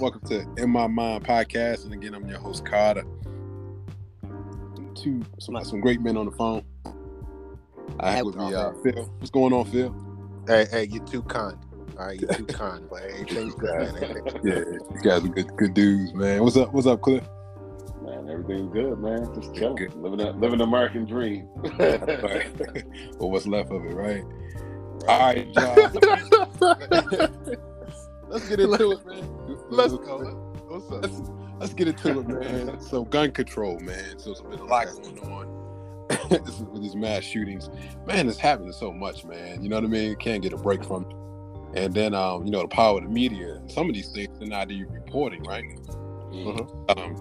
Welcome to In My Mind podcast, and again, I'm your host Carter. Two some some great men on the phone. I have with me uh, Phil. What's going on, Phil? Hey, hey, you're too kind. All right, you're too kind, but everything's good, man. yeah, you guys are good, good dudes, man. What's up? What's up, Cliff? Man, everything's good, man. Just chilling, good. living a, living the American dream. well, what's left of it, right? All right, John. let's get into it, man. Let's go. What's up? Let's, let's, get into it, man. So, gun control, man. So, there's a lot going on with these mass shootings. Man, it's happening so much, man. You know what I mean? Can't get a break from it. And then, um, you know, the power of the media. Some of these things they're not even reporting, right? Mm-hmm. Um,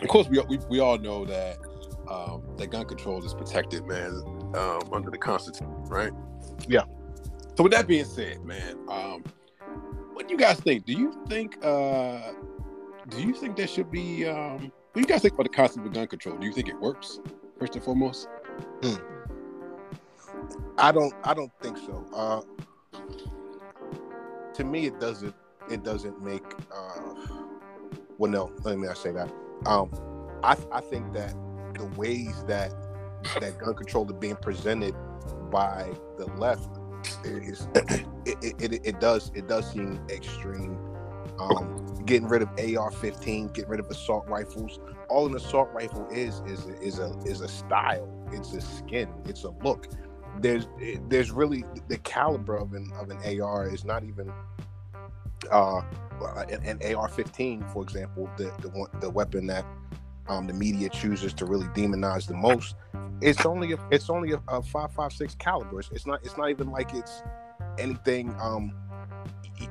of course, we, we, we all know that um, that gun control is protected, man, um, under the Constitution, right? Yeah. So with that being said, man, um, what do you guys think? Do you think uh, do you think there should be um, what do you guys think about the concept of gun control? Do you think it works first and foremost? Hmm. I don't I don't think so. Uh, to me it doesn't it doesn't make uh, well no, let me not say that. Um, I I think that the ways that that gun control is being presented by the left is it, it, it, does it does seem extreme. Um, getting rid of AR-15, getting rid of assault rifles. All an assault rifle is is is a is a style. It's a skin. It's a look. There's there's really the caliber of an of an AR is not even uh an, an AR-15, for example, the the the weapon that um, the media chooses to really demonize the most, it's only a, it's only a, a five five six caliber. It's, not it's not even like it's anything. Um,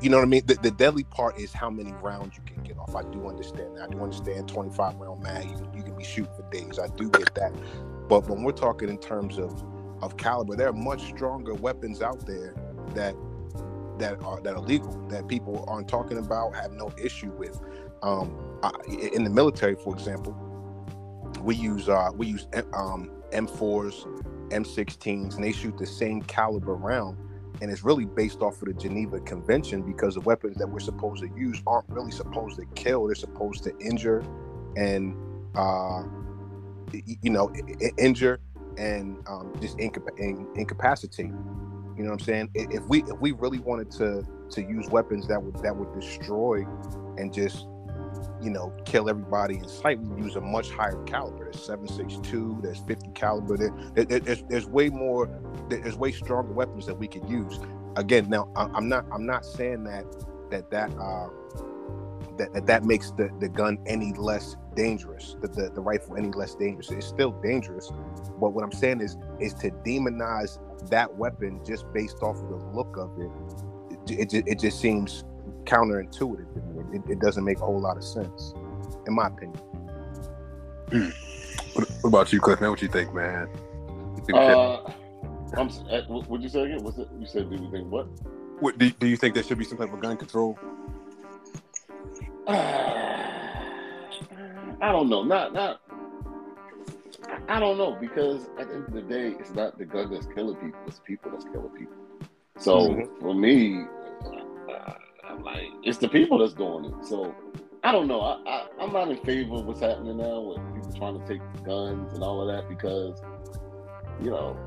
you know what I mean? The, the, deadly part is how many rounds you can get off. I do understand that. I do understand 25 round mag. You can, you can be shooting for days. I do get that. But when we're talking in terms of of caliber, there are much stronger weapons out there that that are that are legal that people aren't talking about, have no issue with. Um, I, in the military, for example, we use uh, we use um, M4s, M16s, and they shoot the same caliber round. And it's really based off of the Geneva Convention because the weapons that we're supposed to use aren't really supposed to kill; they're supposed to injure and uh, you know injure and um, just incap- incapacitate. You know what I'm saying? If we if we really wanted to to use weapons that would that would destroy and just you know kill everybody in sight, we use a much higher caliber. There's 7.62, there's 50 caliber. There, there, there's there's way more. There's way stronger weapons that we could use. Again, now I'm not I'm not saying that that that uh, that, that that makes the, the gun any less dangerous, the, the, the rifle any less dangerous. It's still dangerous, but what I'm saying is is to demonize that weapon just based off of the look of it. It, it, it just seems counterintuitive to me. It, it, doesn't make a whole lot of sense, in my opinion. What, what, about you, Cliff? Man, what you think, man? You think uh, I'm, uh, what you say again? What's it? You said, do you think what? What do, do you think there should be some type of gun control? I don't know. Not not. I don't know because at the end of the day, it's not the gun that's killing people; it's people that's killing people. So mm-hmm. for me, I'm like, it's the people that's doing it. So I don't know. I, I am not in favor of what's happening now with people trying to take guns and all of that because you know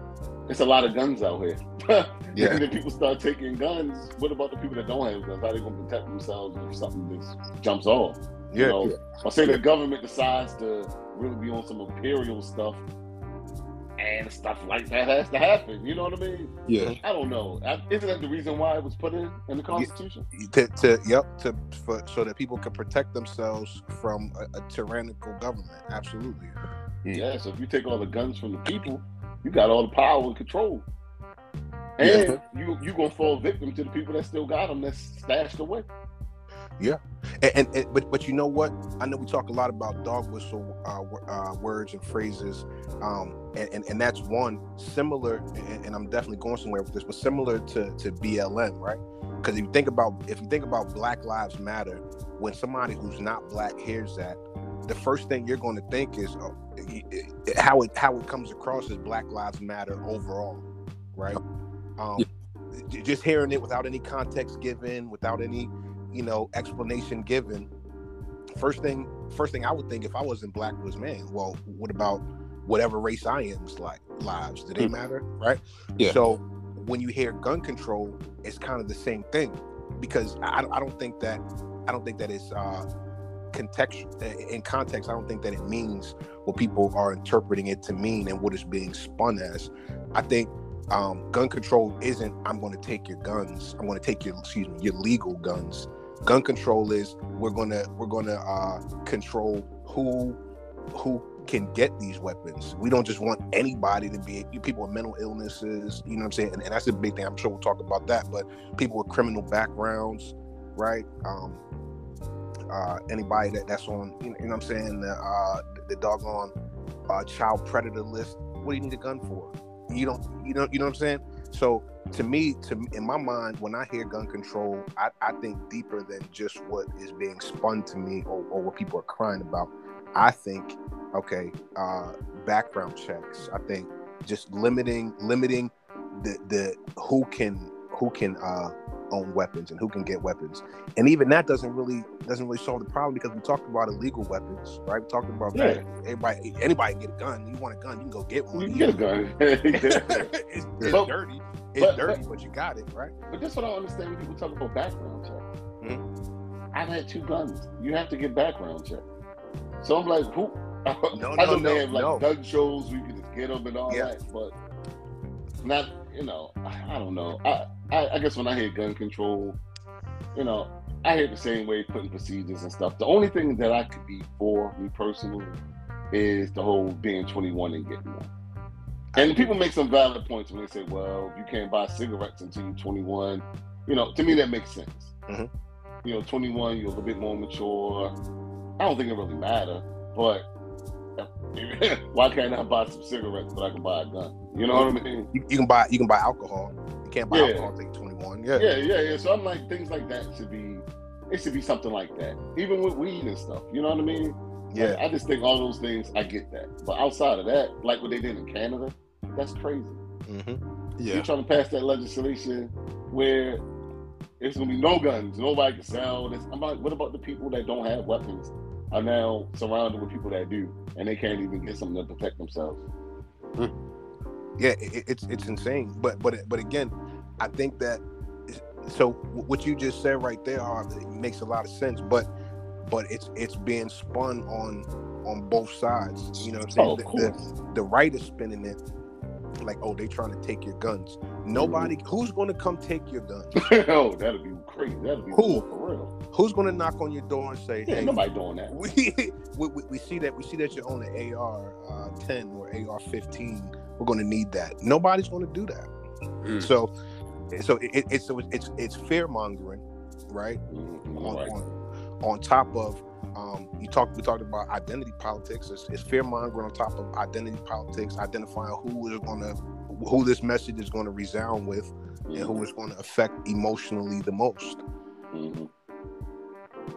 it's a lot of guns out here. yeah. and if people start taking guns, what about the people that don't have guns? How are they going to protect themselves if something just jumps off? Yeah. You know, yeah. Or say the government decides to really be on some imperial stuff and stuff like that has to happen. You know what I mean? Yeah. I don't know. Isn't that the reason why it was put in in the Constitution? To, to yep, to for, so that people can protect themselves from a, a tyrannical government. Absolutely. Yeah. So if you take all the guns from the people, you got all the power and control, and yeah. you you gonna fall victim to the people that still got them that's stashed away. Yeah, and, and, and, but but you know what? I know we talk a lot about dog whistle uh, uh, words and phrases, um, and, and, and that's one similar. And, and, I'm definitely going somewhere with this, but similar to to BLM, right? Because if you think about if you think about Black Lives Matter, when somebody who's not black hears that, the first thing you're going to think is oh, how it how it comes across as Black Lives Matter overall, right? Um, yeah. Just hearing it without any context given, without any you know, explanation given, first thing first thing I would think if I wasn't black was man, well, what about whatever race I am's like lives? Do they Hmm. matter? Right? Yeah. So when you hear gun control, it's kind of the same thing because I, I don't think that I don't think that it's uh context in context i don't think that it means what people are interpreting it to mean and what it's being spun as i think um, gun control isn't i'm going to take your guns i'm going to take your excuse me your legal guns gun control is we're to we're to uh, control who who can get these weapons we don't just want anybody to be people with mental illnesses you know what i'm saying and, and that's a big thing i'm sure we'll talk about that but people with criminal backgrounds right um uh, anybody that that's on, you know, you know what I'm saying, the, uh, the, doggone uh, child predator list. What do you need a gun for? You don't, you know, you know what I'm saying. So to me, to in my mind, when I hear gun control, I, I think deeper than just what is being spun to me or, or what people are crying about. I think, okay, uh, background checks. I think just limiting limiting the the who can who can uh, own weapons and who can get weapons and even that doesn't really doesn't really solve the problem because we talked about illegal weapons, right? We talked about Yeah. that. Everybody, anybody can get a gun. You want a gun, you can go get one. You can get a gun. it's it's But- dirty. It's but- dirty, but you got it, right? But that's what I don't understand when people talk about background check. Mm-hmm. I've had two guns. You have to get background check. So I'm like, who? No, I no, know they no, have like no. gun shows where you can just get them and all Yeah. that, but not, you know, I don't know. I, I, I guess when I hear gun control, you know, I hear the same way putting procedures and stuff. The only thing that I could be for me personally is the whole being 21 and getting one. And people make some valid points when they say, well, you can't buy cigarettes until you're 21. You know, to me, that makes sense. Mhm. You know, 21, you're a little bit more mature. I don't think it really matter, but why can't I buy some cigarettes but I can buy a gun? You know what I mean? You, you can buy you can buy alcohol. You can't buy Yeah. alcohol until you're 21. Yeah. Yeah, yeah, yeah. So I'm like, things like that should be, it should be something like that. Even with weed and stuff. You know what I mean? Yeah. I just think all those things, I get that. But outside of that, like what they did in Canada, that's crazy. Mm-hmm. Yeah. You're trying to pass that legislation where it's gonna be no guns, nobody can sell this. I'm like, what about the people that don't have weapons are now surrounded with people that do, and they can't even get something to protect themselves? Hmm. yeah it, it's it's insane. But but but again i think that so what you just said right there are, makes a lot of sense but but it's it's being spun on on both sides you know what i'm saying? Oh, the, the, the right is spinning it like oh they're trying to take your guns nobody who's going to come take your gun? oh, that'll be crazy. That'd be Who? for real. who's going to knock on your door and say Yeah, hey nobody doing that. we, we, we- we see that we see that you own an AR uh, 10 or AR 15. We're going to need that. Nobody's going to do that. Mm. So, so it, it's it's it's fear mongering, right? Mhm, On, right. on, on top of um, you talked we talked about identity politics. It's, it's fear mongering on top of identity politics, identifying who is going to who this message is going to resound with and who is going to affect emotionally the most. Mhm.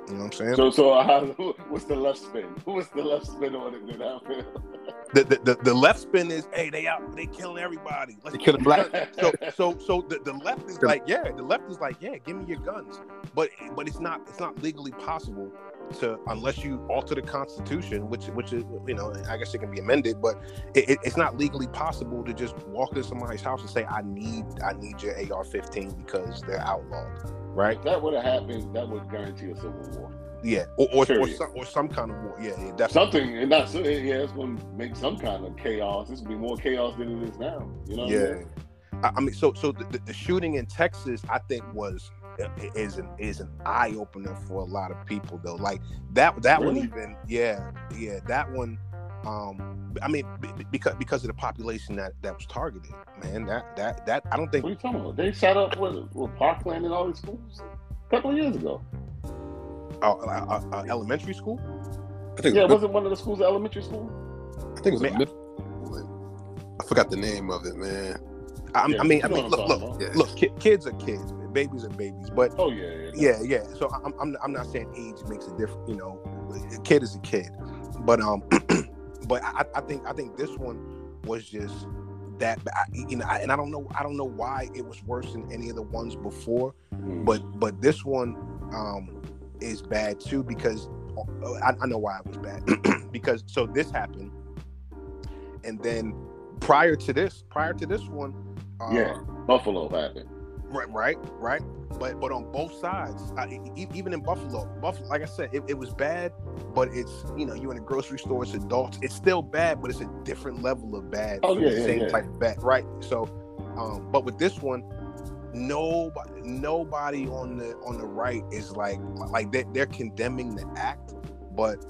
You know what I'm saying? So, so how, what's the left spin? What's the left spin on it? Did I feel? the, the, the, the left spin is, hey, they out, they killing everybody. Let's kill the black. so so so the, the left is like yeah the left is like yeah give me your guns but but it's not it's not legally possible to unless you alter the constitution which which is you know i guess it can be amended but it, it- it's not legally possible to just walk into somebody's house and say i need i need your ar-15 because they're outlawed right If that would have happened, that would guarantee a civil war. yeah or or, or, some, or some kind of war yeah yeah definitely Something, and so. Yeah, it's going to make some kind of chaos. This will be more chaos than it is now. You know? what I Yeah, mean? I, I mean, so so the- the shooting in Texas, I think was is an is an eye opener for a lot of people though. Like that that one even, yeah, yeah, that one. Um, I mean, b- b- because because of the population that that was targeted, man. That that that I don't think What are you talking about? They shot up with, with Parkland and all these schools a couple of years ago. uh, uh, uh, uh, elementary school. I think. Yeah, it was, wasn't one of the schools elementary school? I think it was a Man, middle. I forgot the name of it, man. I, Yeah, I mean, I mean, what look, look. Yeah. look. Kids are kids, babies are babies, but Oh yeah, yeah. yeah yeah so I'm, I'm i'm not saying age makes a difference you know a kid is a kid but um but I, I think i think this one was just that I, you know I, and i don't know i don't know why it was worse than any of the ones before Mm. but but this one um, is bad too because uh, I, I know why it was bad because so this happened, and then prior to this, prior to this one, uh, yeah, Buffalo happened. Right, right, right. But but on both sides, uh, even in Buffalo, Buffalo, like I said, it, it, was bad. But it's you know you're in a grocery store, it's adults. It's still bad, but it's a different level of bad. Oh yeah, yeah, same yeah. type of bad, right? So, um, but with this one, nobody nobody on the on the right is like like they, they're condemning the act, but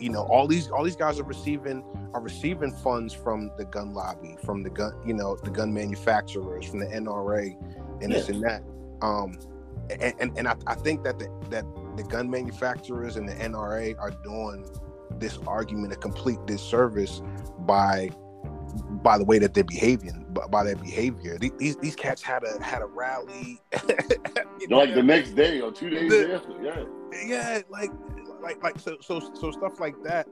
you know all these all these guys are receiving are receiving funds from the gun lobby from the gun you know the gun manufacturers from the nra and this and that um and and, and I, I think that the that the gun manufacturers and the nra are doing this argument a complete disservice by by the way that they're behaving, by, their behavior. These these cats had a had a rally, like the next day or two days the, after. Yeah, yeah, like like like so so so stuff like that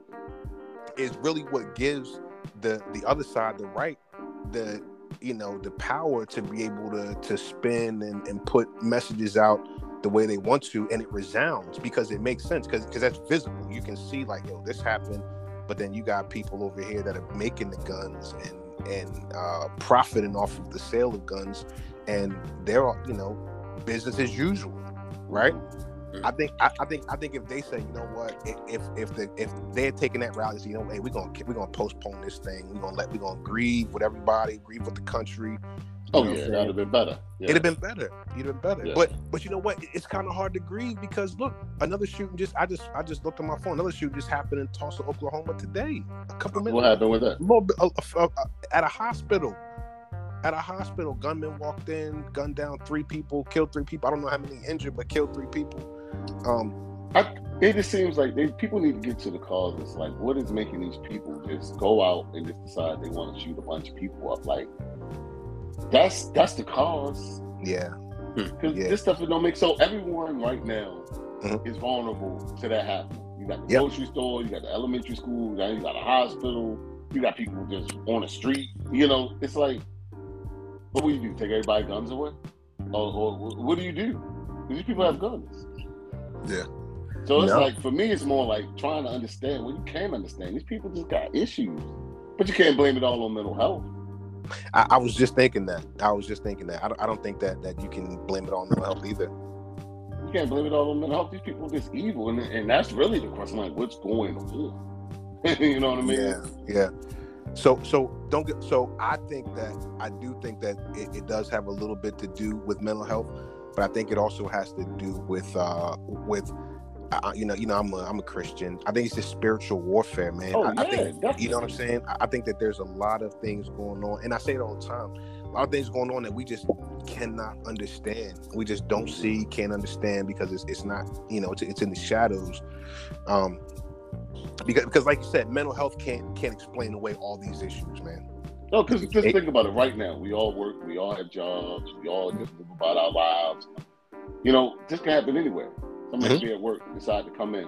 is really what gives the the other side, the right, the you know the power to be able to to spin and, and put messages out the way they want to and it resounds because it makes sense because because that's visible you can see like yo this happened but then you got people over here that are making the guns and and uh, profiting off of the sale of guns, and they're all you know business as usual, right? Mm-hmm. I think I, I, think I think if they say, you know what, if if the if they're taking that route, say, you know, hey, we're gonna we're gonna postpone this thing, we're gonna let we're gonna grieve with everybody, grieve with the country, Oh yeah, that'd have been better. Yeah. It'd have been better. It'd have been better. Yeah. But but you know what? It's kind of hard to grieve because look, another shooting just I just I just looked at my phone. Another shooting just happened in Tulsa, Oklahoma today. A couple minutes. What happened with that? At a hospital. At a hospital, gunman walked in, gunned down three people, killed three people. I don't know how many injured, but killed three people. Um, I, it just seems like they, people need to get to the cause. It's like, what is making these people just go out and just decide they want to shoot a bunch of people up? Like, that's that's the cause. Yeah. Because yeah. this stuff is don't make so everyone right now mm-hmm. is vulnerable to that happening. You got the yep. grocery store, you got the elementary school, you got, you got a hospital, you got people just on the street. You know, it's like, what do you do? Take everybody guns away, or, or what do you do? These people have guns. Yeah. So it's no. like for me, it's more like trying to understand. Well, you can't understand these people just got issues, but you can't blame it all on mental health. I, I, was just thinking that. I was just thinking that. I don't, I don't think that that you can blame it all on mental health either. You can't blame it all on mental health. These people are just evil, and and that's really the question. Like, what's going on? you know what I mean? Yeah, yeah. So so don't get. So I think that I do think that it, it does have a little bit to do with mental health, but I think it also has to do with uh with I, you know, you know, I'm a I'm a Christian. I think it's just spiritual warfare, man. Oh, I, yeah, I think definitely. you know what I'm saying. I think that there's a lot of things going on, and I say it all the time. A lot of things going on that we just cannot understand. We just don't see, can't understand because it's it's not, you know, it's, it's in the shadows. Um, because because like you said, mental health can't can't explain away all these issues, man. No, because just think about it right now. We all work, we all have jobs, we all just live about our lives. You know, this can happen anywhere. Somebody mm-hmm. be at work decide to come in.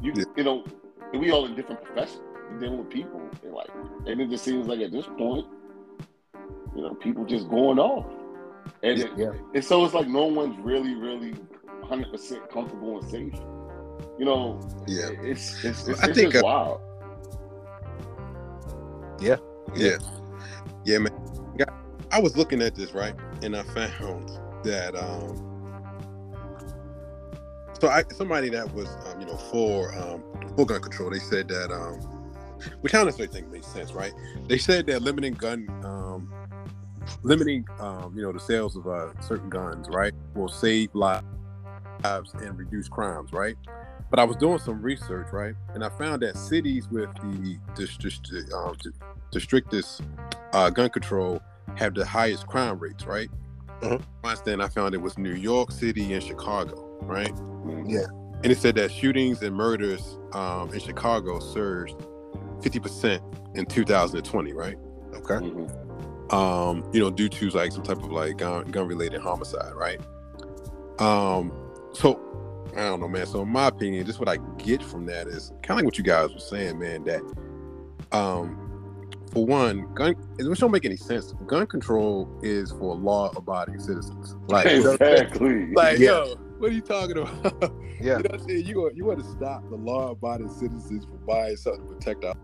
You yeah. you know, we all in different professions. We're dealing with people. And like and it just seems like at this point, you know, people just going off. And, yeah, it, yeah. and so it's like no one's really, really 100 percent comfortable and safe. You know, yeah, it's it's, it's, I it's think, uh, wild. Yeah, yeah, yeah, man. I was looking at this right, and I found that um, so I, somebody that was, um, you know, for um, full gun control, they said that, um, which I honestly think makes sense, right? They said that limiting gun, um, limiting, um, you know, the sales of uh, certain guns, right, will save lives and reduce crimes, right? But I was doing some research, right, and I found that cities with the the, um, the strictest uh, gun control have the highest crime rates, right? Mm-hmm. Then I found it was New York City and Chicago, right? Yeah. And it said that shootings and murders um, in Chicago surged 50% in 2020, right? Okay. Mm-hmm. Um, you know, due to like some type of like gun, gun related homicide, right? Um, so I don't know, man. So in my opinion, just what I get from that is kind of like what you guys were saying, man, that um for one, gun which don't make any sense. Gun control is for law abiding citizens. Like exactly. Like, yeah. yo, what are you talking about? Yeah. You know what I'm saying? You want, you want to stop the law abiding citizens from buying something to protect our